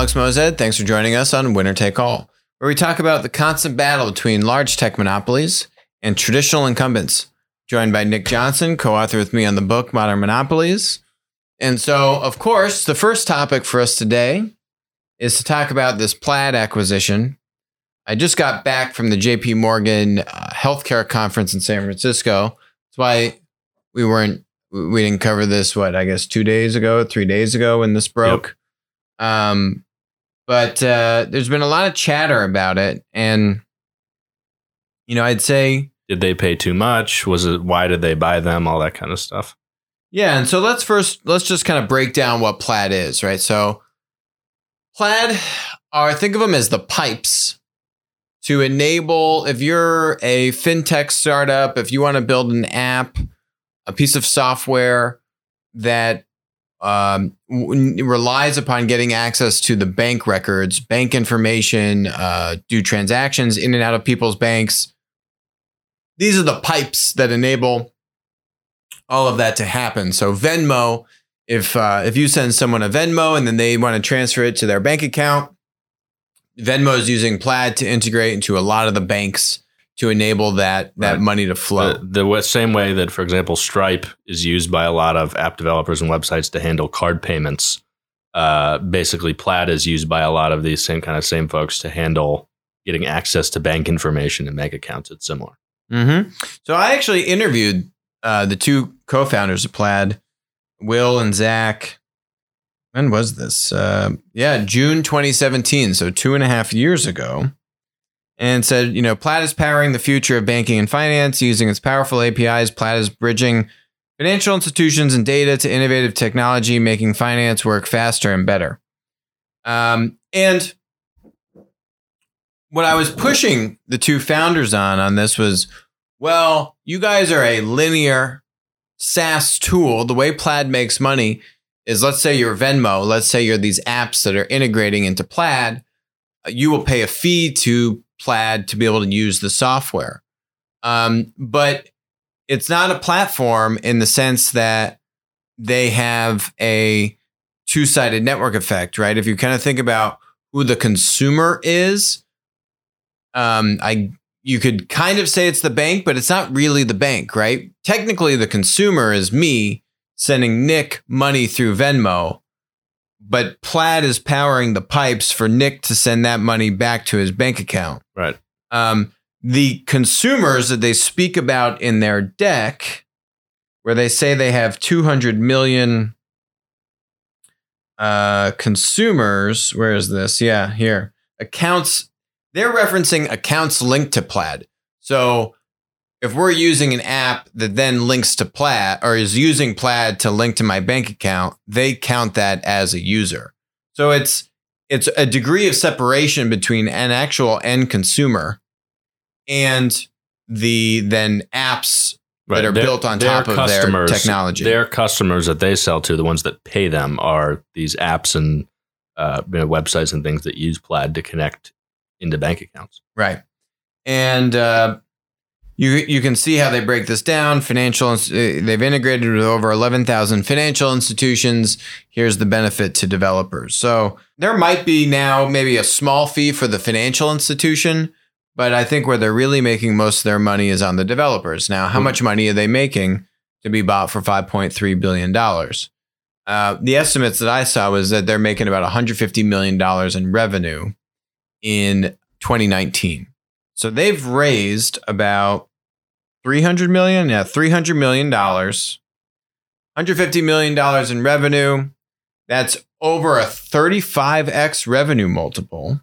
Alex Moazed. Thanks for joining us on Winner Take All, where we talk about the constant battle between large tech monopolies and traditional incumbents. Joined by Nick Johnson, co author with me on the book Modern Monopolies. And so, of course, the first topic for us today is to talk about this Plaid acquisition. I just got back from the JP Morgan uh, healthcare conference in San Francisco. That's why we weren't, we didn't cover this, what, I guess two days ago, three days ago when this broke. Um, but uh, there's been a lot of chatter about it, and you know, I'd say, Did they pay too much? Was it why did they buy them? All that kind of stuff. yeah. And so let's first let's just kind of break down what Plaid is, right? So, Plaid are think of them as the pipes to enable if you're a fintech startup, if you want to build an app, a piece of software that um, relies upon getting access to the bank records, bank information, uh, do transactions in and out of people's banks. These are the pipes that enable all of that to happen. So Venmo, if uh, if you send someone a Venmo and then they want to transfer it to their bank account, Venmo is using Plaid to integrate into a lot of the banks to enable that that Right. money to flow. The, the same way that, for example, Stripe is used by a lot of app developers and websites to handle card payments. Uh, basically, Plaid is used by a lot of these same kind of same folks to handle getting access to bank information and bank accounts. It's similar. Mm-hmm. So I actually interviewed uh, the two co-founders of Plaid, Will and Zach. When was this? Uh, yeah, June 2017. So two and a half years ago. And said, you know, Plaid is powering the future of banking and finance using its powerful APIs. Plaid is bridging financial institutions and data to innovative technology, making finance work faster and better. Um, and what I was pushing the two founders on on this was, well, you guys are a linear SaaS tool. The way Plaid makes money is, let's say you're Venmo, let's say you're these apps that are integrating into Plaid. You will pay a fee to Plaid to be able to use the software, um, but it's not a platform in the sense that they have a two-sided network effect, right? If you kind of think about who the consumer is, um, I you could kind of say it's the bank, but it's not really the bank, right? Technically, the consumer is me sending Nick money through Venmo, but Plaid is powering the pipes for Nick to send that money back to his bank account. Right. Um, the consumers that they speak about in their deck, where they say they have 200 million uh, consumers, where is this? Yeah, here. Accounts they're referencing accounts linked to Plaid. So if we're using an app that then links to Plaid or is using Plaid to link to my bank account, they count that as a user. So it's it's a degree of separation between an actual end consumer and the then apps that are Their- built on top of their technology. Their customers that they sell to, the ones that pay them, are these apps and uh, you know, websites and things that use Plaid to connect into bank accounts. Right. And uh, you you can see how they break this down. Financial, uh, they've integrated with over eleven thousand financial institutions. Here's the benefit to developers. So there might be now maybe a small fee for the financial institution, but I think where they're really making most of their money is on the developers. Now, how Hmm. much money are they making to be bought for five point three billion dollars? Uh, the estimates that I saw was that they're making about 150 million dollars in revenue in 2019. So they've raised about 300 million, yeah, 300 million dollars. 150 million dollars in revenue. That's over a 35x revenue multiple.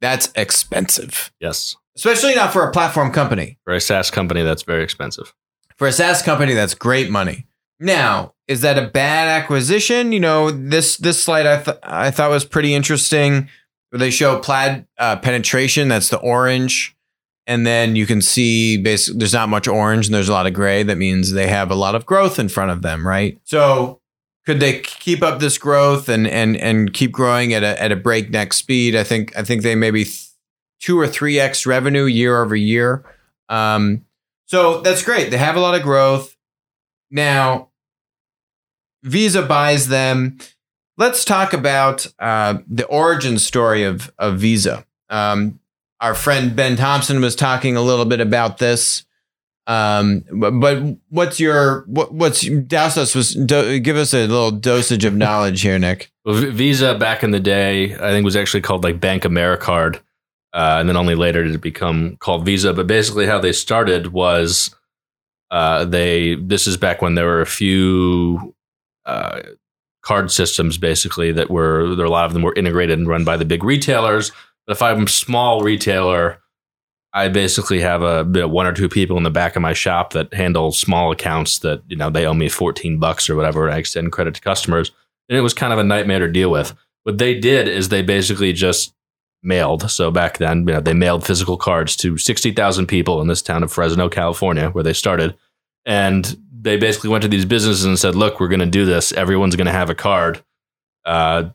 That's expensive. Yes. Especially not for a platform company. For a SaaS company, that's very expensive. For a SaaS company, that's great money. Now, is that a bad acquisition? You know, this this slide I th- I thought was pretty interesting. Where they show Plaid uh, penetration. That's the orange, and then you can see basically there's not much orange and there's a lot of gray. That means they have a lot of growth in front of them, right? So, could they keep up this growth and and and keep growing at a at a breakneck speed? I think I think they maybe two or three x revenue year over year. Um, so that's great. They have a lot of growth. Now, Visa buys them. let's talk about uh, the origin story of of Visa. Um, our friend Ben Thompson was talking a little bit about this. Um, but, what's your what, what's douse us was do, give us a little dosage of knowledge here, Nick. Well, Visa back in the day, I think was actually called like BankAmericard, uh, and then only later did it become called Visa. But basically, how they started was uh, they. This is back when there were a few uh, card systems, basically that were there. A lot of them were integrated and run by the big retailers. But if I'm a small retailer I basically have a you know, one or two people in the back of my shop that handle small accounts that you know they owe me 14 bucks or whatever. And I extend credit to customers, and it was kind of a nightmare to deal with. What they did is they basically just mailed. So back then, you know, they mailed physical cards to 60,000 people in this town of Fresno, California, where they started, and they basically went to these businesses and said, "Look, we're going to do this. Everyone's going to have a card. Uh,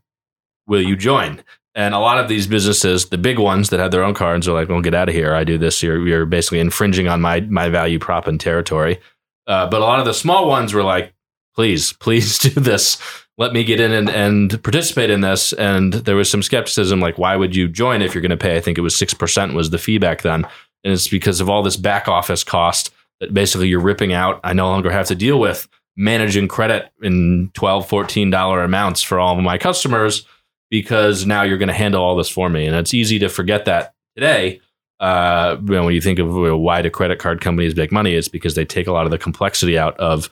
will you join?" And a lot of these businesses, the big ones that had their own cards, are like, "Well, get out of here! I do this. You're you're basically infringing on my my value prop and territory." Uh, but a lot of the small ones were like, "Please, please do this. Let me get in and, and participate in this." And there was some skepticism, like, "Why would you join if you're going to pay?" I think it was six percent was the fee back then, and it's because of all this back office cost that basically you're ripping out. I no longer have to deal with managing credit in 12 14 dollar amounts for all of my customers because now you're going to handle all this for me. And it's easy to forget that today. Uh, when you think of why do credit card companies make money, it's because they take a lot of the complexity out of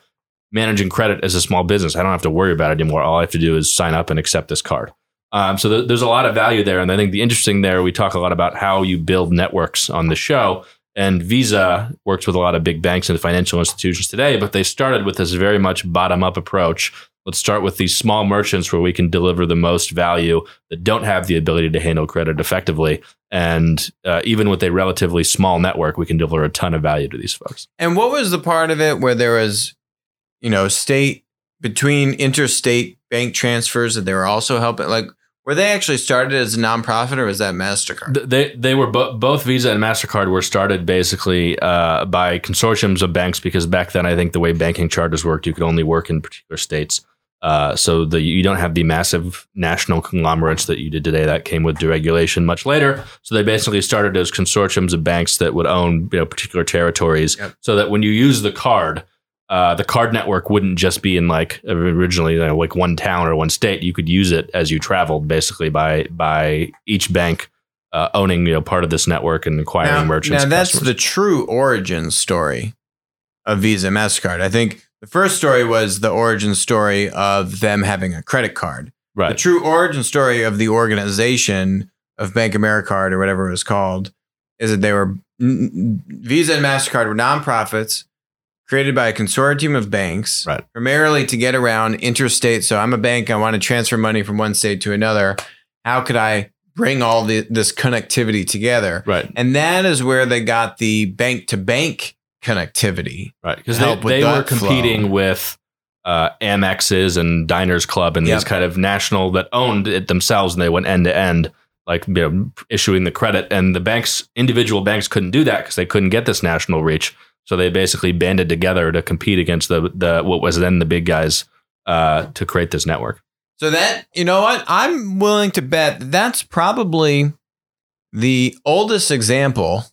managing credit as a small business. I don't have to worry about it anymore. All I have to do is sign up and accept this card. Um, so th- there's a lot of value there. And I think the interesting there, we talk a lot about how you build networks on the show. And Visa works with a lot of big banks and financial institutions today, but they started with this very much bottom up approach Let's start with these small merchants where we can deliver the most value that don't have the ability to handle credit effectively. And uh, even with a relatively small network, we can deliver a ton of value to these folks. And what was the part of it where there was, you know, state between interstate bank transfers that they were also helping? Like, were they actually started as a nonprofit or was that MasterCard? They, they were bo- both Visa and MasterCard were started basically uh, by consortiums of banks because back then I think the way banking charters worked, you could only work in particular states. Uh, so the, you don't have the massive national conglomerates that you did today that came with deregulation much later. So they basically started as consortiums of banks that would own you know, particular territories, yep. so that when you use the card, uh, the card network wouldn't just be in like originally you know, like one town or one state. You could use it as you traveled, basically by by each bank uh, owning you know part of this network and acquiring now, merchants. Now that's the true origin story of Visa Mastercard. I think the first story was the origin story of them having a credit card. Right. The true origin story of the organization of BankAmericard or whatever it was called is that they were Visa and Mastercard were nonprofits created by a consortium of banks, right. primarily to get around interstate. So I'm a bank, I want to transfer money from one state to another. How could I bring all the, this connectivity together? Right. And that is where they got the bank to bank connectivity. Right. Because they, they were competing flow. with uh, Amexes and Diners Club and yep. these kind of national that owned it themselves and they went end to end, like you know, issuing the credit. And the banks, individual banks couldn't do that because they couldn't get this national reach. So they basically banded together to compete against the, the what was then the big guys uh, to create this network. So that, you know what? I'm willing to bet that's probably the oldest example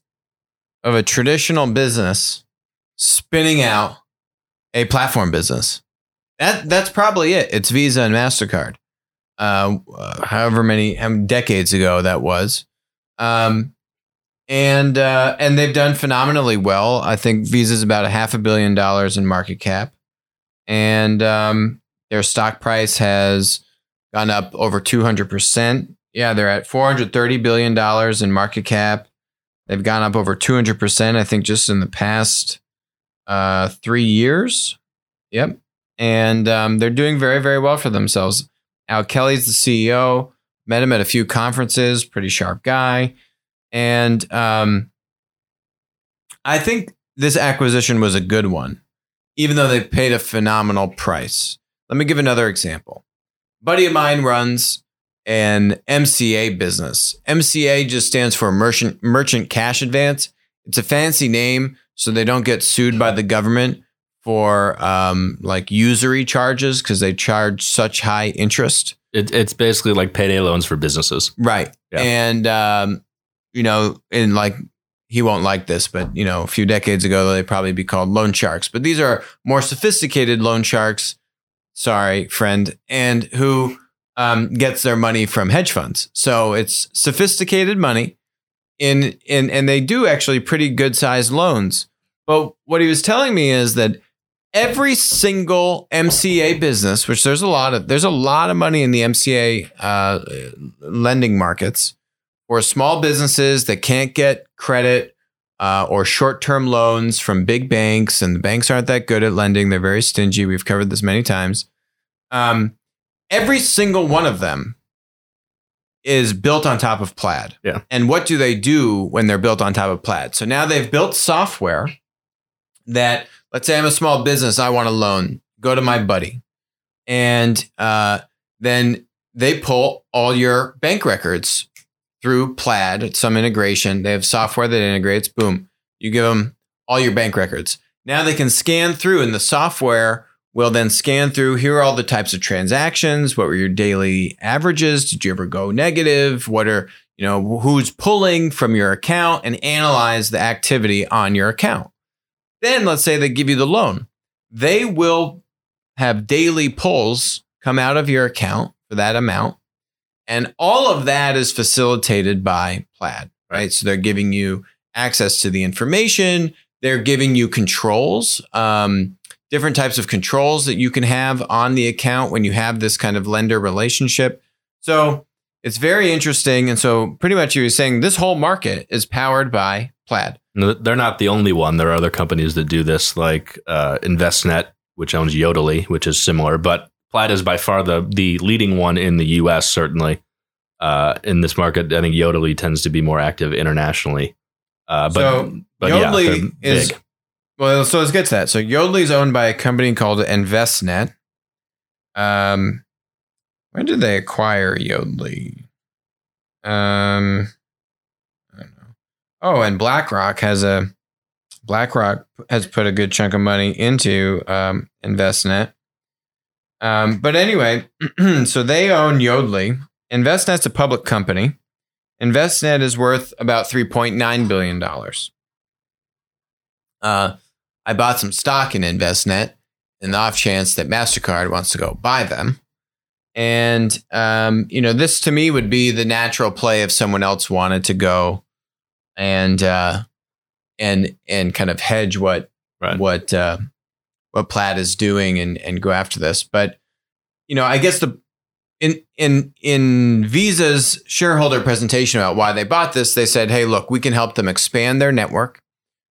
of a traditional business spinning out a platform business. That that's probably it. It's Visa and Mastercard. Uh, however many decades ago that was, um, and uh, and they've done phenomenally well. I think Visa's about a half a billion dollars in market cap, and um, their stock price has gone up over two hundred percent. Yeah, they're at four hundred thirty billion dollars in market cap. They've gone up over 200%, I think, just in the past uh, three years. Yep. And um, they're doing very, very well for themselves. Al Kelly's the CEO. Met him at a few conferences, pretty sharp guy. And um, I think this acquisition was a good one, even though they paid a phenomenal price. Let me give another example. A buddy of mine runs an MCA business. MCA just stands for merchant merchant cash advance. It's a fancy name so they don't get sued by the government for um, like usury charges because they charge such high interest. It, it's basically like payday loans for businesses. Right. Yeah. And, um, you know, in like, he won't like this, but, you know, a few decades ago, they'd probably be called loan sharks. But these are more sophisticated loan sharks. Sorry, friend. And who um, gets their money from hedge funds. So it's sophisticated money. In, in, and they do actually pretty good sized loans. But what he was telling me is that every single MCA business, which there's a lot of, there's a lot of money in the MCA uh, lending markets for small businesses that can't get credit uh, or short-term loans from big banks, and the banks aren't that good at lending. They're very stingy. We've covered this many times. Um, every single one of them is built on top of Plaid. Yeah. And what do they do when they're built on top of Plaid? So now they've built software that let's say I'm a small business, I want a loan, go to my buddy. And uh, then they pull all your bank records through Plaid, some integration. They have software that integrates, boom, you give them all your bank records. Now they can scan through, and the software will then scan through here are all the types of transactions. What were your daily averages? Did you ever go negative? What are, you know, who's pulling from your account and analyze the activity on your account? Then let's say they give you the loan. They will have daily pulls come out of your account for that amount. And all of that is facilitated by Plaid, right? So they're giving you access to the information. They're giving you controls, um, different types of controls that you can have on the account when you have this kind of lender relationship. So it's very interesting. And so pretty much you were saying this whole market is powered by Plaid. No, They're not the only one. There are other companies that do this, like uh, Envestnet, which owns Yodlee, which is similar. But Plaid is by far the the leading one in the U.S. Certainly uh, in this market, I think Yodlee tends to be more active internationally. Uh, but So, but Yodlee yeah, is- big. Well, so let's get to that. So Yodlee is owned by a company called Envestnet. Um, when did they acquire Yodlee? Um, I don't know. Oh, and BlackRock has a BlackRock has put a good chunk of money into um, Envestnet. Um, but anyway, so they own Yodlee. Envestnet's a public company. Envestnet is worth about three point nine billion dollars. Uh, I bought some stock in Envestnet in the off chance that MasterCard wants to go buy them. And, um, you know, this to me would be the natural play if someone else wanted to go and, uh, and, and kind of hedge what, Right. what, uh, what Plaid is doing and, and go after this. But, you know, I guess the, in, in, in Visa's shareholder presentation about why they bought this, they said, Hey, look, we can help them expand their network.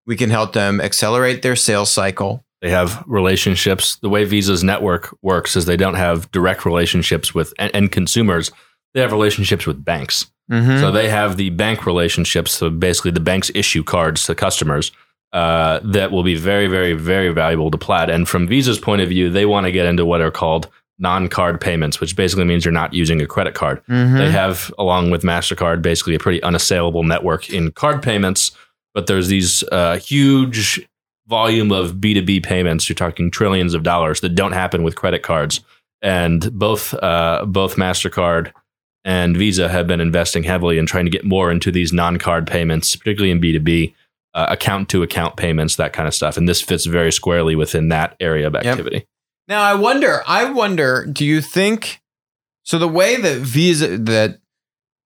We can help them accelerate their sales cycle. They have relationships. The way Visa's network works is they don't have direct relationships with end, consumers. They have relationships with banks. Mm-hmm. So they have the bank relationships. So basically, the banks issue cards to customers uh, that will be very, very, very valuable to Plaid. And from Visa's point of view, they want to get into what are called non-card payments, which basically means you're not using a credit card. Mm-hmm. They have, along with Mastercard, basically a pretty unassailable network in card payments. But there's these uh, huge volume of B2B payments. You're talking trillions of dollars that don't happen with credit cards. And both uh, both Mastercard and Visa have been investing heavily in trying to get more into these non-card payments, particularly in B2B, uh, account to account payments, that kind of stuff. And this fits very squarely within that area of activity. Now I wonder, I wonder, do you think so the way that Visa that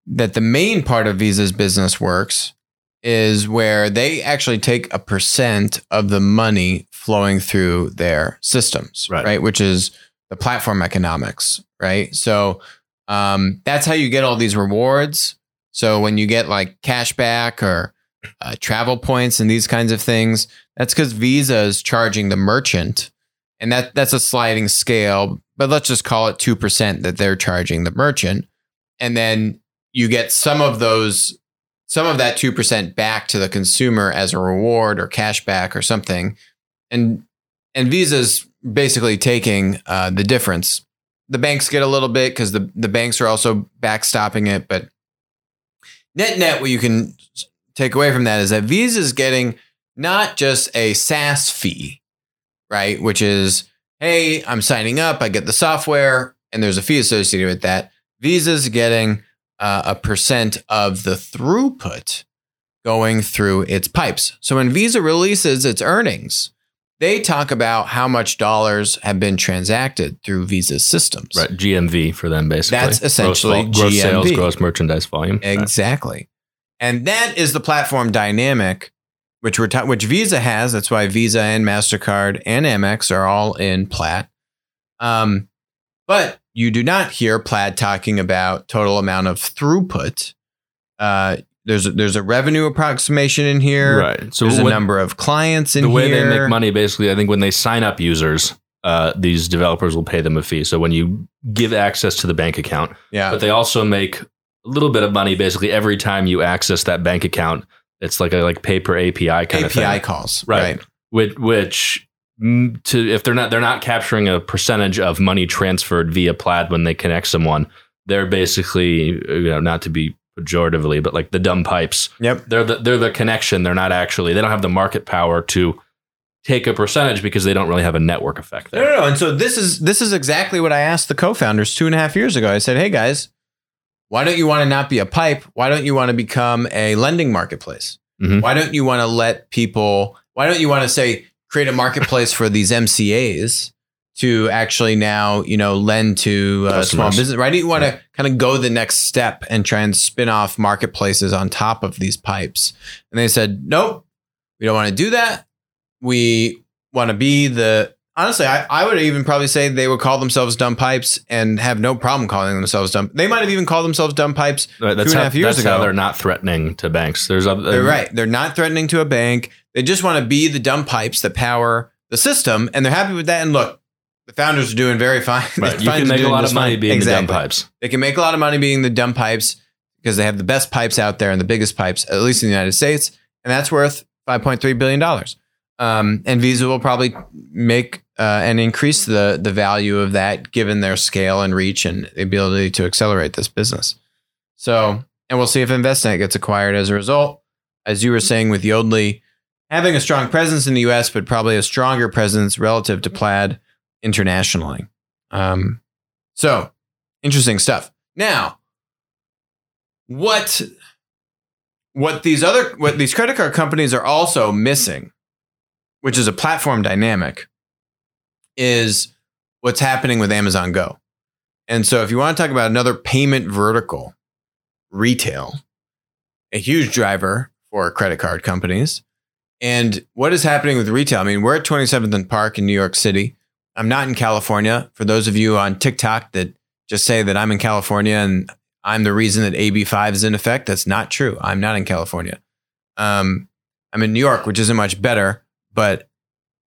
that the main part of Visa's business works is where they actually take a percent of the money flowing through their systems, Right. right? Which is the platform economics, right? So um, that's how you get all these rewards. So when you get like cash back or uh, travel points and these kinds of things, that's because Visa is charging the merchant and that that's a sliding scale but let's just call it 2% that they're charging the merchant and then you get some of those some of that 2% back to the consumer as a reward or cash back or something and and Visa's basically taking uh, the difference the banks get a little bit because the, the banks are also backstopping it but net net what you can take away from that is that Visa's getting not just a SaaS fee, right? Which is, hey, I'm signing up, I get the software, and there's a fee associated with that. Visa's getting uh, a percent of the throughput going through its pipes. So when Visa releases its earnings, they talk about how much dollars have been transacted through Visa's systems. Right, GMV for them basically. That's essentially gross, gross sales, gross merchandise volume. Right. Exactly. And that is the platform dynamic which we're ta- which Visa has. That's why Visa and Mastercard and Amex are all in Plaid. Um, but you do not hear Plaid talking about total amount of throughput. Uh, there's a, there's a revenue approximation in here. Right. So There's a number of clients in the way here. they make money, basically, I think when they sign up users, uh, these developers will pay them a fee. So when you give access to the bank account, Yeah. but they also make a little bit of money basically every time you access that bank account. It's like a like pay-per API kind of API calls. Right. which, which mm, to if they're not they're not capturing a percentage of money transferred via Plaid when they connect someone. They're basically you know not to be pejoratively, but like the dumb pipes. Yep. They're the they're the connection. They're not actually they don't have the market power to take a percentage because they don't really have a network effect No, there. no, no. And so this is this is exactly what I asked the co-founders two and a half years ago. I said, "Hey guys, why don't you want to not be a pipe? Why don't you want to become a lending marketplace? Mhm. Why don't you want to let people? Why don't you want to say create a marketplace for these MCAs to actually now you know lend to uh, small business? Why do you want to kind of go the next step and try and spin off marketplaces on top of these pipes?" And they said, "Nope, we don't want to do that. We want to be the honestly, I, I would even probably say they would call themselves dumb pipes and have no problem calling themselves dumb. They might have even called themselves dumb pipes. Right, that's Two and a half years that's how ago. they're not threatening to banks. There's other They're right. They're not threatening to a bank. They just want to be the dumb pipes that power the system, and they're happy with that. And look, the founders are doing very fine. Right. You can make a lot of money fine. being exactly. the dumb pipes. They can make a lot of money being the dumb pipes because they have the best pipes out there and the biggest pipes, at least in the United States, and that's worth five point three billion dollars. Um, and Visa will probably make uh, and increase the the value of that given their scale and reach and the ability to accelerate this business. So, and we'll see if Envestnet gets acquired as a result. As you were saying with Yodlee, having a strong presence in the U.S., but probably a stronger presence relative to Plaid internationally. Um, so, interesting stuff. Now, what what these other what these credit card companies are also missing, which is a platform dynamic, is what's happening with Amazon Go. And so if you want to talk about another payment vertical, retail, a huge driver for credit card companies. And what is happening with retail? I mean, we're at 27th and Park in New York City. I'm not in California. For those of you on TikTok that just say that I'm in California and I'm the reason that AB5 is in effect, that's not true. I'm not in California. Um, I'm in New York, which isn't much better. But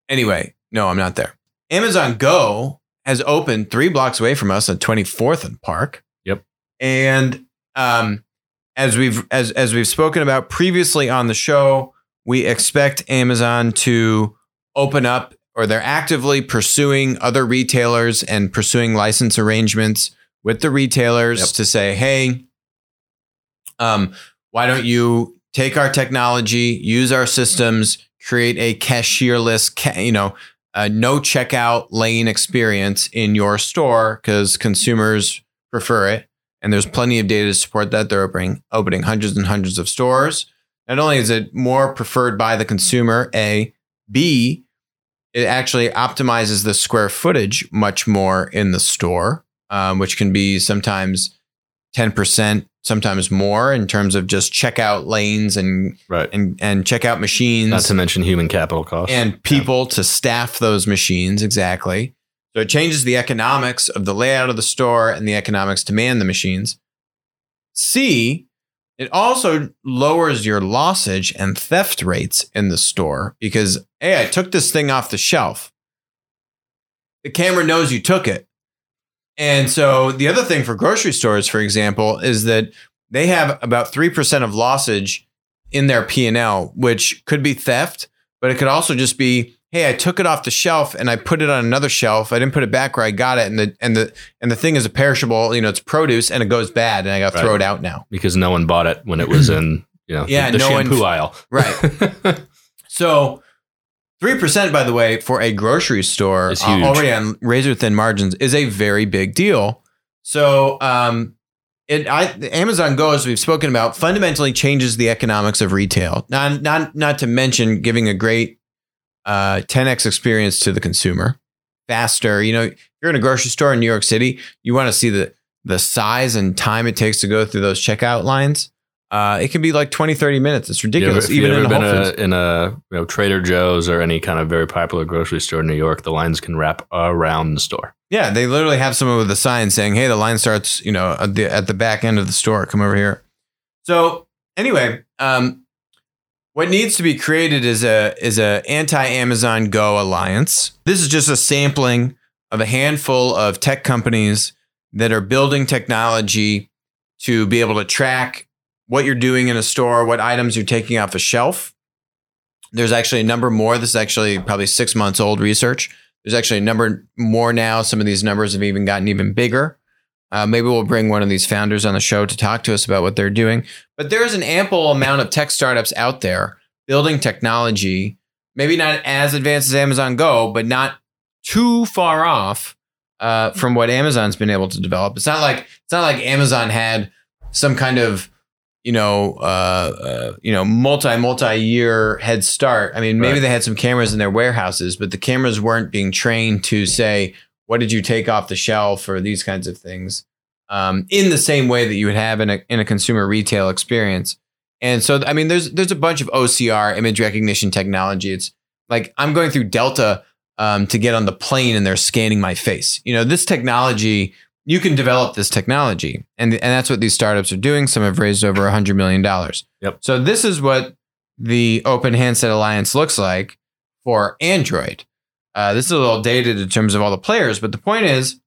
anyway, no, I'm not there. Amazon Go has opened three blocks away from us at 24th and Park. Yep. And um, as we've as as we've spoken about previously on the show, we expect Amazon to open up or they're actively pursuing other retailers and pursuing license arrangements with the retailers Yep. to say, hey, um, why don't you take our technology, use our systems, create a cashierless, ca- you know, a no checkout lane experience in your store because consumers prefer it. And there's plenty of data to support that. They're opening, opening hundreds and hundreds of stores. Not only is it more preferred by the consumer, A, B, it actually optimizes the square footage much more in the store, um, which can be sometimes 10%, sometimes more in terms of just checkout lanes and, Right. and, and checkout machines Not to mention human capital costs. and people to staff those machines exactly. So it changes the economics of the layout of the store and the economics to man the machines. C, it also lowers your lossage and theft rates in the store because, hey, I took this thing off the shelf. The camera knows you took it. And so the other thing for grocery stores, for example, is that they have about 3% of lossage in their P&L, which could be theft, but it could also just be, hey, I took it off the shelf and I put it on another shelf. I didn't put it back where I got it, and the and the and the thing is a perishable, you know, it's produce and it goes bad, and I got to throw it out now. because no one bought it when it was in you know Yeah, the, the no one- shampoo aisle. Right. So Three percent, by the way, for a grocery store uh, already on razor thin margins is a very big deal. So, um, it I Amazon Go, as we've spoken about, fundamentally changes the economics of retail. Not not not to mention giving a great uh, 10x experience to the consumer, faster. You know, if you're in a grocery store in New York City, you want to see the the size and time it takes to go through those checkout lines. Uh, it can be like 20, 30 minutes. It's ridiculous, you've even in been a, in a you know, Trader Joe's or any kind of very popular grocery store in New York, the lines can wrap around the store. Yeah, they literally have someone with a sign saying, "Hey, the line starts, you know, at the at the back end of the store. Come over here." So anyway, um, what needs to be created is a is a anti Amazon Go alliance. This is just a sampling of a handful of tech companies that are building technology to be able to track what you're doing in a store, what items you're taking off a shelf. There's actually a number more. This is actually probably six months old research. There's actually a number more now. Some of these numbers have even gotten even bigger. Uh, maybe we'll bring one of these founders on the show to talk to us about what they're doing. But there's an ample amount of tech startups out there building technology, maybe not as advanced as Amazon Go, but not too far off uh, from what Amazon's been able to develop. It's not like it's not like Amazon had some kind of you know uh, uh, you know multi multi year head start. I mean, maybe Right. they had some cameras in their warehouses, but the cameras weren't being trained to say what did you take off the shelf or these kinds of things um, in the same way that you would have in a in a consumer retail experience. And so, I mean, there's there's a bunch of OCR image recognition technology. It's like I'm going through Delta um, to get on the plane, and they're scanning my face. You know, this technology you can develop this technology, and and that's what these startups are doing. Some have raised over a hundred million dollars. Yep. So this is what the Open Handset Alliance looks like for Android. Uh, this is a little dated in terms of all the players, but the point is,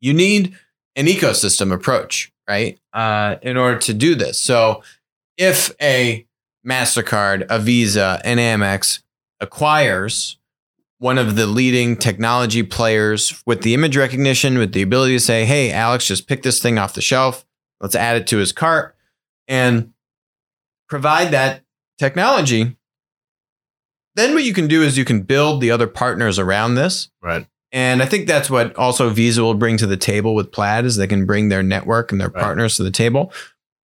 you need an ecosystem approach, right? Uh, in order to do this. So if a MasterCard, a Visa, an Amex acquires one of the leading technology players with the image recognition, with the ability to say, hey, Alex, just pick this thing off the shelf, let's add it to his cart, and provide that technology. Then what you can do is you can build the other partners around this. Right. And I think that's what also Visa will bring to the table with Plaid is they can bring their network and their Right. partners to the table.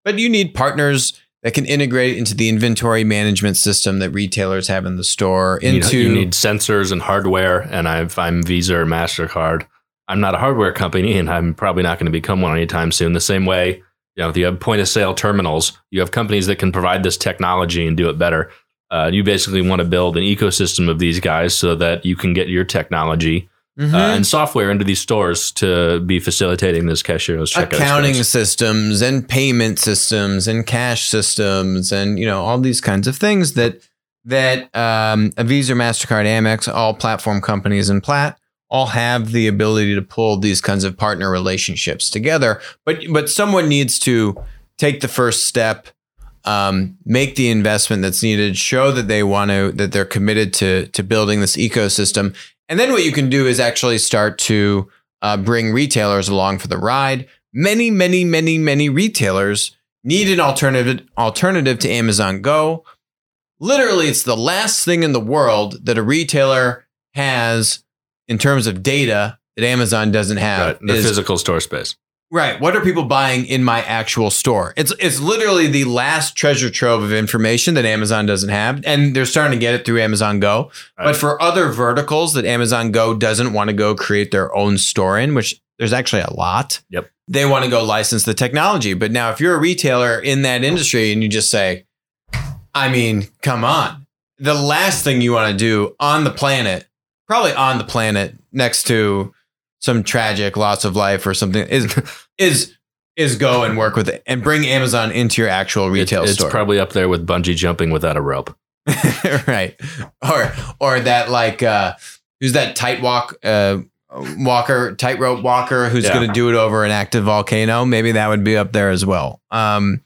But you need partners that can integrate into the inventory management system that retailers have in the store. You Into you need sensors and hardware. And I've, I'm Visa or Mastercard. I'm not a hardware company, and I'm probably not going to become one anytime soon. The same way, you know, if you have point of sale terminals, you have companies that can provide this technology and do it better. Uh, you basically want to build an ecosystem of these guys so that you can get your technology Mhm. uh, and software into these stores to be facilitating this cashier's checkout accounting systems and payment systems and cash systems and you know all these kinds of things that that um, a Visa, Mastercard, Amex, all platform companies and Plaid all have the ability to pull these kinds of partner relationships together. But but someone needs to take the first step, um, make the investment that's needed, show that they want to that they're committed to to building this ecosystem, and then what you can do is actually start to uh, bring retailers along for the ride. Many, many, many, many retailers need an alternative alternative to Amazon Go. Literally, it's the last thing in the world that a retailer has in terms of data that Amazon doesn't have. Right, the is- physical store space. Right. What are people buying in my actual store? It's it's literally the last treasure trove of information that Amazon doesn't have, and they're starting to get it through Amazon Go. Right. But for other verticals that Amazon Go doesn't want to go create their own store in, which there's actually a lot. Yep. They want to go license the technology. But now if you're a retailer in that industry and you just say, I mean, come on. The last thing you want to do on the planet, probably on the planet next to some tragic loss of life or something is is is go and work with it and bring Amazon into your actual retail It- it's store. probably up there with bungee jumping without a rope. right. Or or that like uh who's that tight walk uh walker, tightrope walker who's Yeah. gonna do it over an active volcano. Maybe that would be up there as well. Um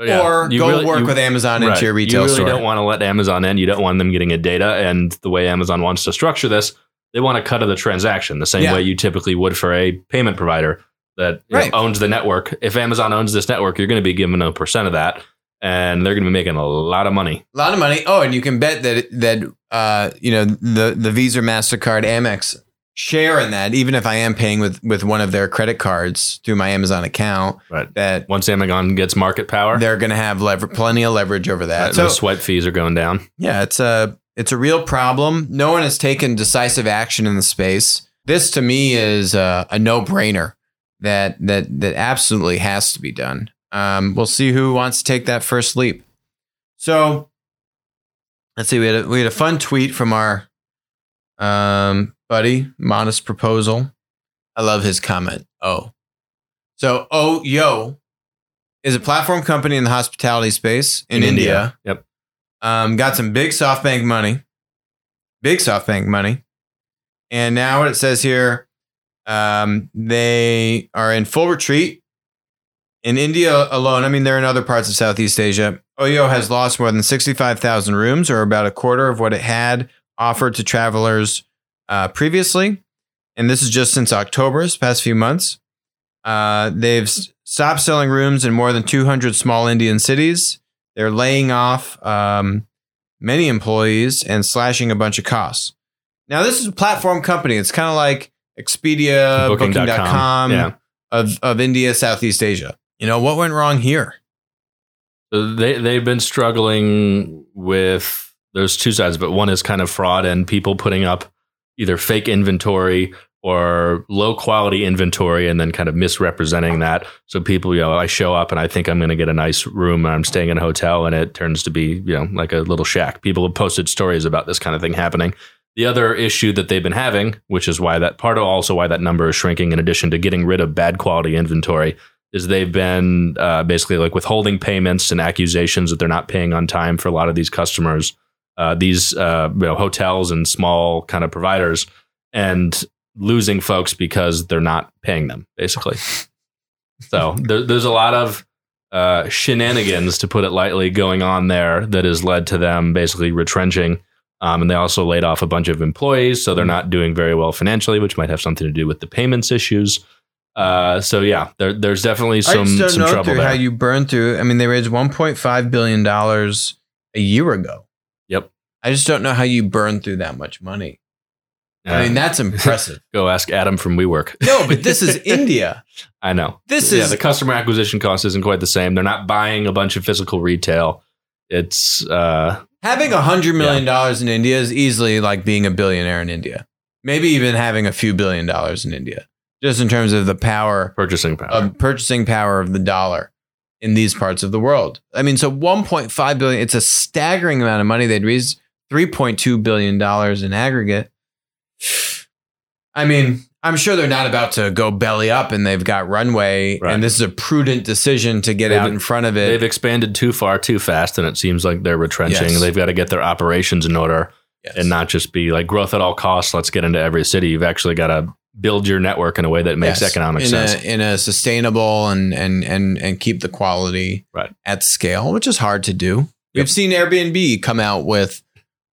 yeah, or go really- work you- with Amazon right. into your retail store. You really store. don't want to let Amazon in. You don't want them getting a data. And the way Amazon wants to structure this, they want a cut of the transaction, the same Yeah. way you typically would for a payment provider that you know, owns the network. If Amazon owns this network, you're going to be given a percent of that. and they're going to be making a lot of money. A lot of money. Oh, and you can bet that that uh, you know the the Visa, Mastercard, Amex share in that. Even if I am paying with with one of their credit cards through my Amazon account, Right. that Once Amazon gets market power, they're going to have lever- plenty of leverage over that. right, so those swipe fees are going down. yeah, it's a it's a real problem. No one has taken decisive action in the space. This to me is a, a no brainer that that that absolutely has to be done. Um, we'll see who wants to take that first leap. So let's see. We had a, we had a fun tweet from our um, buddy, modest proposal. I love his comment. Oh, so oh yo is a platform company in the hospitality space in, India. Yep. Um, got some big SoftBank money, big SoftBank money, and now what it says here, um, they are in full retreat in India alone. I mean, they're in other parts of Southeast Asia. Oyo has lost more than sixty-five thousand rooms, or about a quarter of what it had offered to travelers uh, previously, and this is just since October, this past few months. Uh, they've stopped selling rooms in more than 200 small Indian cities. They're laying off um, many employees and slashing a bunch of costs. Now, this is a platform company. It's kind of like Expedia, Booking.com. Booking.com Yeah. of, of India, Southeast Asia. You know, what went wrong here? They they've been struggling with there's two sides, but one is kind of fraud and people putting up either fake inventory or low quality inventory and then kind of misrepresenting that. So people, you know, I show up and I think I'm going to get a nice room and I'm staying in a hotel and it turns to be, you know, like a little shack. People have posted stories about this kind of thing happening. The other issue that they've been having, which is why that part of also why that number is shrinking in addition to getting rid of bad quality inventory, is they've been uh, basically like withholding payments and accusations that they're not paying on time for a lot of these customers, uh, these uh, you know, hotels and small kind of providers, and losing folks because they're not paying them, basically. so there, there's a lot of uh, shenanigans, to put it lightly, going on there that has led to them basically retrenching. Um, and they also laid off a bunch of employees, so they're not doing very well financially, which might have something to do with the payments issues. Uh, so yeah, there, there's definitely I some just don't some know trouble there. how you burn through. I mean, they raised 1.5 billion dollars a year ago. Yep. I just don't know how you burn through that much money. I mean, that's impressive. go ask Adam from WeWork. no, but this is India. I know. This yeah, is the customer acquisition cost isn't quite the same. They're not buying a bunch of physical retail. It's uh, having a hundred million dollars in India is easily like being a billionaire in India. Maybe even having a few billion dollars in India, just in terms of the power purchasing power. of purchasing power of the dollar in these parts of the world. I mean, so 1.5 billion, it's a staggering amount of money. They'd raised 3.2 billion dollars in aggregate. I mean, I'm sure they're not about to go belly up and they've got runway Right. and this is a prudent decision to get They've- out in front of it. They've expanded too far too fast, and it seems like they're retrenching. Yes. They've got to get their operations in order Yes. and not just be like growth at all costs. Let's get into every city. You've actually got to build your network in a way that makes Yes. economic in sense. A, in a sustainable and and and and keep the quality Right. at scale, which is hard to do. Yep. We've seen Airbnb come out with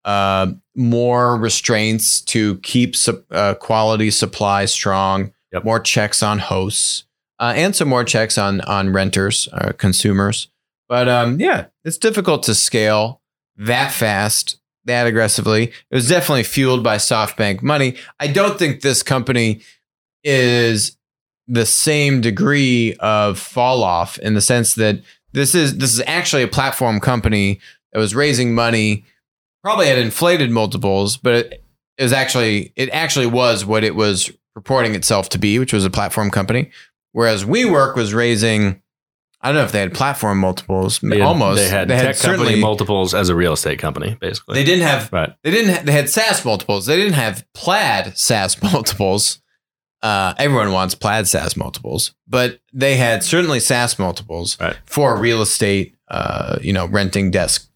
uh, more restraints to keep sup- uh, quality supply strong, Yep. more checks on hosts, uh, and some more checks on on renters, uh, consumers. But um, yeah, it's difficult to scale that fast, that aggressively. It was definitely fueled by SoftBank money. I don't think this company is the same degree of fall off in the sense that this is this is actually a platform company that was raising money probably at inflated multiples but it is actually it actually was what it was purporting itself to be which was a platform company whereas WeWork was raising I don't know if they had platform multiples They had- almost They had tech company multiples as a real estate company, basically. they didn't have right. they didn't. Ha- they had SaaS multiples. They didn't have plaid SaaS multiples. Uh, everyone wants plaid SaaS multiples, but they had certainly SaaS multiples Right. for real estate. Uh, you know, renting desk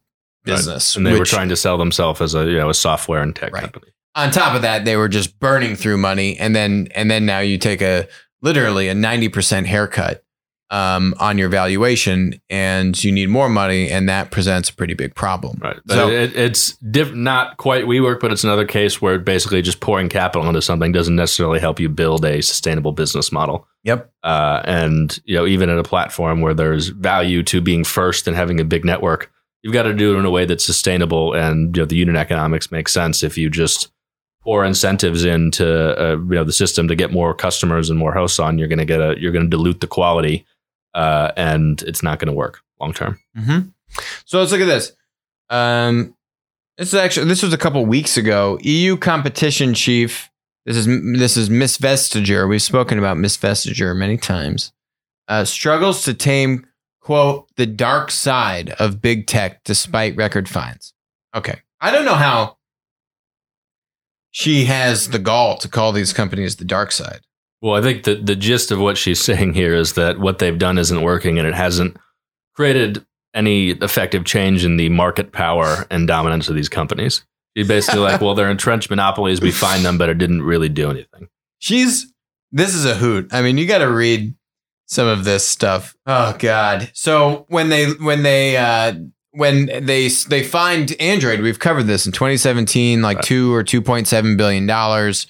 Right. business, And they were trying to sell themselves as a you know a software and tech Right. company. on top of that, they were just burning through money, and then and then now you take a literally a ninety percent haircut um, on your valuation, and you need more money, and that presents a pretty big problem. Right. So- it, it's diff- not quite WeWork, but it's another case where basically just pouring capital into something doesn't necessarily help you build a sustainable business model. Yep. Uh, and you know, even at a platform where there's value to being first and having a big network, you've got to do it in a way that's sustainable. And you know, the unit economics makes sense if you just pour incentives into uh, you know the system to get more customers and more hosts on. You're going to get a you're going to dilute the quality, uh, and it's not going to work long term. hmm So let's look at this. Um, this is actually this was a couple weeks ago. EU competition chief. This is this is Miss Vestager. We've spoken about Miss Vestager many times. Uh, struggles to tame quote the dark side of big tech despite record fines. Okay, I don't know how she has the gall to call these companies the dark side. Well, I think the the gist of what she's saying here is that what they've done isn't working, and it hasn't created any effective change in the market power and dominance of these companies. She's basically like, well, they're entrenched monopolies. We find them, but it didn't really do anything. She's this is a hoot. I mean, you got to read some of this stuff. Oh God! So when they when they uh, when they they find Android, we've covered this in 2017, like Right. two or 2.7 billion dollars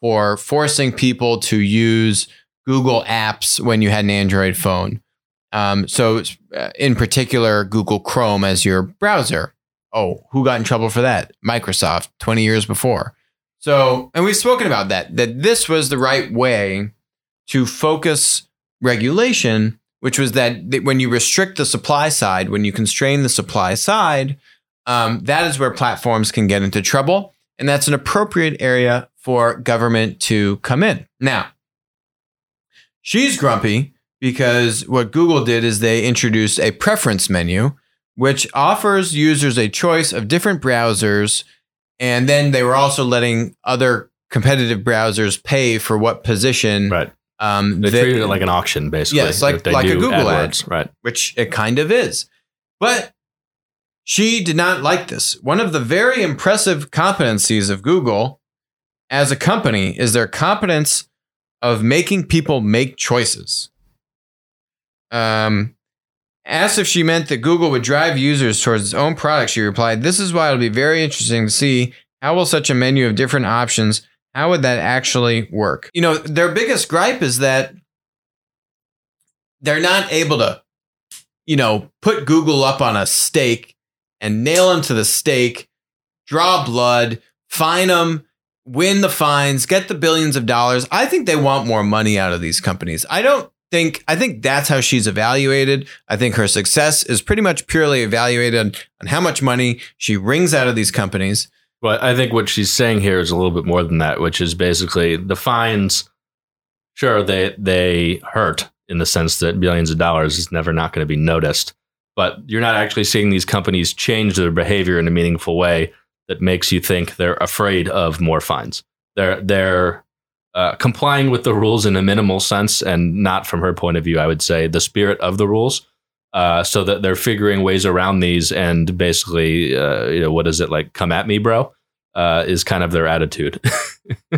for forcing people to use Google apps when you had an Android phone. Um, so uh, in particular, Google Chrome as your browser. Oh, who got in trouble for that? Microsoft 20 years before. So, and we've spoken about that, that this was the right way to focus regulation, which was that, when you restrict the supply side, when you constrain the supply side, um, that is where platforms can get into trouble. And that's an appropriate area for government to come in. Now, she's grumpy because what Google did is they introduced a preference menu, which offers users a choice of different browsers and then they were also letting other competitive browsers pay for what position. Right. Um, They treated it like an auction, basically. Yes, like- like a Google ad. Right. which it kind of is. But she did not like this. One of the very impressive competencies of Google as a company is their competence of making people make choices. Um, asked if she meant that Google would drive users towards its own product, she replied, "This is why it'll be very interesting to see how will such a menu of different options how would that actually work?" You know, their biggest gripe is that they're not able to you know, put Google up on a stake and nail them to the stake, draw blood, fine them, win the fines, get the billions of dollars. I think they want more money out of these companies. I don't think, I think that's how she's evaluated. I think her success is pretty much purely evaluated on how much money she wrings out of these companies. But I think what she's saying here is a little bit more than that, which is basically the fines. Sure, they they hurt in the sense that billions of dollars is never not going to be noticed, but you're not actually seeing these companies change their behavior in a meaningful way that makes you think they're afraid of more fines. They're they're uh, complying with the rules in a minimal sense, and not from her point of view. I would say the spirit of the rules. Uh, so that they're figuring ways around these and basically, uh, you know, what is it like? Come at me, bro. Uh, is kind of their attitude.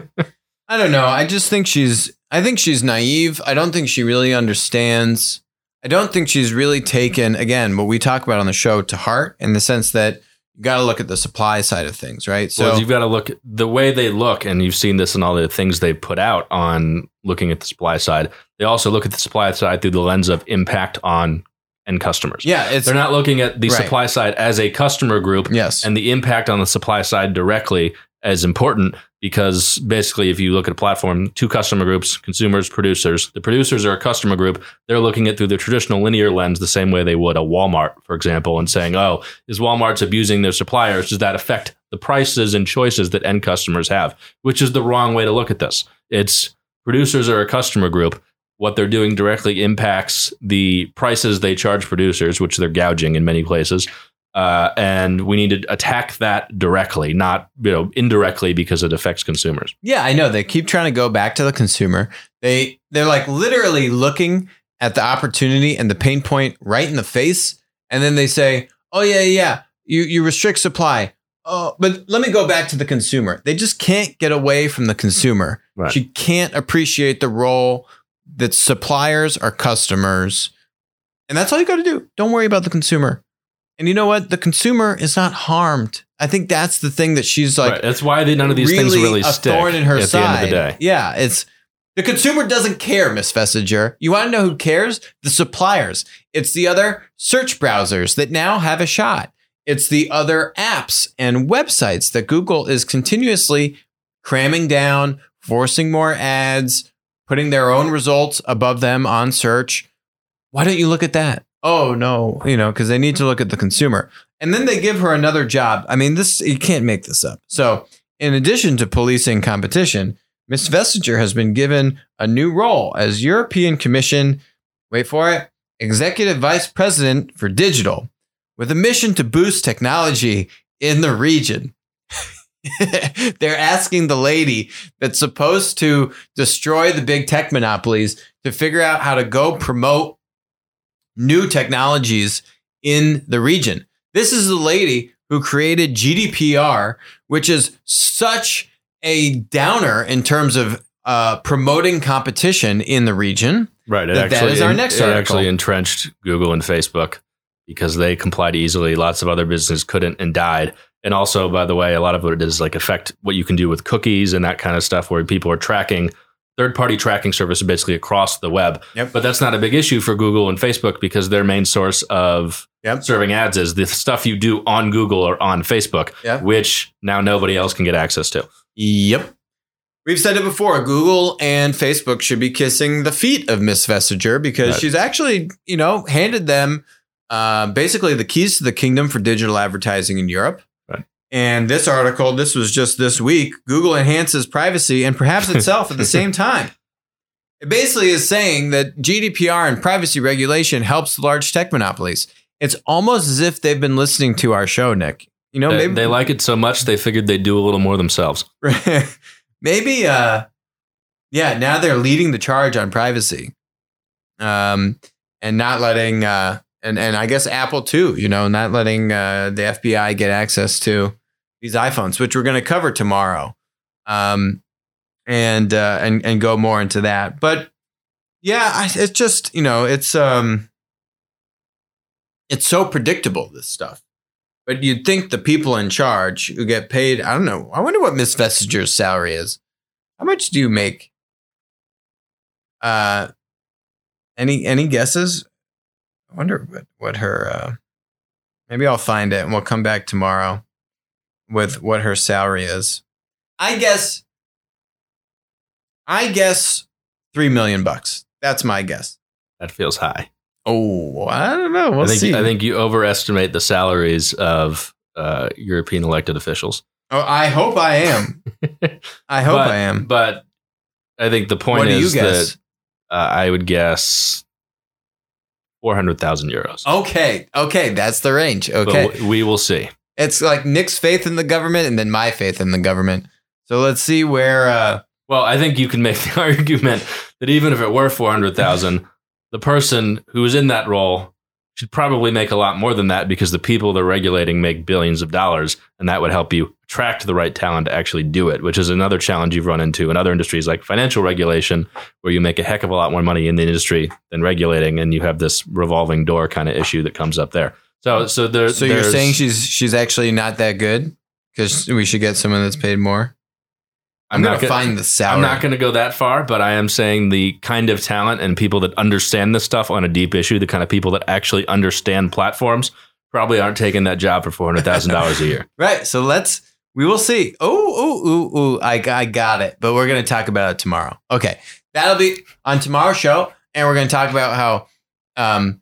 I don't know. I just think she's I think she's naive. I don't think she really understands. I don't think she's really taken again what we talk about on the show to heart in the sense that you got to look at the supply side of things, right? So So you've got to look the way they look, and you've seen this in all the things they put out on looking at the supply side. They also look at the supply side through the lens of impact on end customers. yeah, They're not looking at the Right. supply side as a customer group yes. and the impact on the supply side directly as important because basically if you look at a platform two customer groups consumers producers the producers are a customer group they're looking at through the traditional linear lens the same way they would a walmart for example and saying oh is walmart's abusing their suppliers does that affect the prices and choices that end customers have which is the wrong way to look at this it's producers are a customer group what they're doing directly impacts the prices they charge producers which they're gouging in many places uh, and we need to attack that directly, not you know indirectly because it affects consumers. Yeah, I know. They keep trying to go back to the consumer. They they're like literally looking at the opportunity and the pain point right in the face, and then they say, "Oh yeah, yeah, you you restrict supply." Oh, but let me go back to the consumer. They just can't get away from the consumer. Right. She can't appreciate the role that suppliers are customers. And that's all you got to do. Don't worry about the consumer. And you know what? The consumer is not harmed. I think that's the thing that she's like. Right. That's why they, none of these things really a stick thorn in her at side. the end of the day. Yeah, it's the consumer doesn't care, Miss Vestager. You want to know who cares? The suppliers. It's the other search browsers that now have a shot. It's the other apps and websites that Google is continuously cramming down, forcing more ads, putting their own results above them on search. Why don't you look at that? Oh no, you know, because they need to look at the consumer. And then they give her another job. I mean, this you can't make this up. So, in addition to policing competition, Miss Vestager has been given a new role as European Commission, wait for it, Executive Vice President for Digital, with a mission to boost technology in the region. They're asking the lady that's supposed to destroy the big tech monopolies to figure out how to go promote new technologies in the region. This is the lady who created GDPR, which is such a downer in terms of uh, promoting competition in the region. Right. It That- that actually, is our next it article. actually entrenched Google and Facebook because they complied easily. Lots of other businesses couldn't and died. And also, by the way, a lot of what it does is like affect what you can do with cookies and that kind of stuff where people are tracking third party tracking service basically across the web. Yep. But that's not a big issue for Google and Facebook because their main source of Yep. serving ads is the stuff you do on Google or on Facebook, Yep. which now nobody else can get access to. Yep. We've said it before. Google and Facebook should be kissing the feet of Miss Vestager because Right. she's actually, you know, handed them uh, basically the keys to the kingdom for digital advertising in Europe. And this article, this was just this week. Google enhances privacy and perhaps itself at the same time. It basically is saying that GDPR and privacy regulation helps large tech monopolies. It's almost as if they've been listening to our show, Nick. You know, They, maybe they like it so much they figured they'd do a little more themselves. maybe uh yeah now they're leading the charge on privacy um and not letting uh and and i guess apple too you know not letting uh the fbi get access to these iphones which we're going to cover tomorrow um and uh and and go more into that but yeah I, it's just you know it's um it's so predictable this stuff but you'd think the people in charge who get paid, I don't know. I wonder what Miss Vestager's salary is. How much do you make? Uh any any guesses? I wonder what, what her uh maybe I'll find it and we'll come back tomorrow with what her salary is. I guess I guess 3 million bucks. That's my guess. That feels high. Oh, I don't know. We'll I think see. I think you overestimate the salaries of uh, European elected officials. oh, I hope I am. I hope but, I am. But I think the point What do you is guess? that uh, I would guess four hundred thousand euros. Okay, okay, that's the range. Okay, w- we will see. It's like Nick's faith in the government and then my faith in the government. So let's see where. uh Well, I think you can make the argument that even if it were four hundred thousand, the person who is in that role should probably make a lot more than that because the people they're regulating make billions of dollars, and that would help you attract the right talent to actually do it, which is another challenge you've run into in other industries like financial regulation, where you make a heck of a lot more money in the industry than regulating, and you have this revolving door kind of issue that comes up there. So, so there. So you're saying she's she's actually not that good because we should get someone that's paid more. I'm, I'm gonna not gonna- find the salary. I'm not going to go that far, but I am saying the kind of talent and people that understand this stuff on a deep issue, the kind of people that actually understand platforms, probably aren't taking that job for four hundred thousand dollars a year. Right. So let's. We will see. Oh, oh, oh oh! I, I got it. But we're going to talk about it tomorrow. Okay. That'll be on tomorrow's show. And we're going to talk about how um,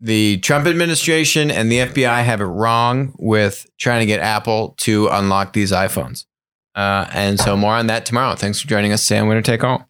the Trump administration and the FBI have it wrong with trying to get Apple to unlock these iPhones. Uh, and so more on that tomorrow. Thanks for joining us, Sam Winner Take All.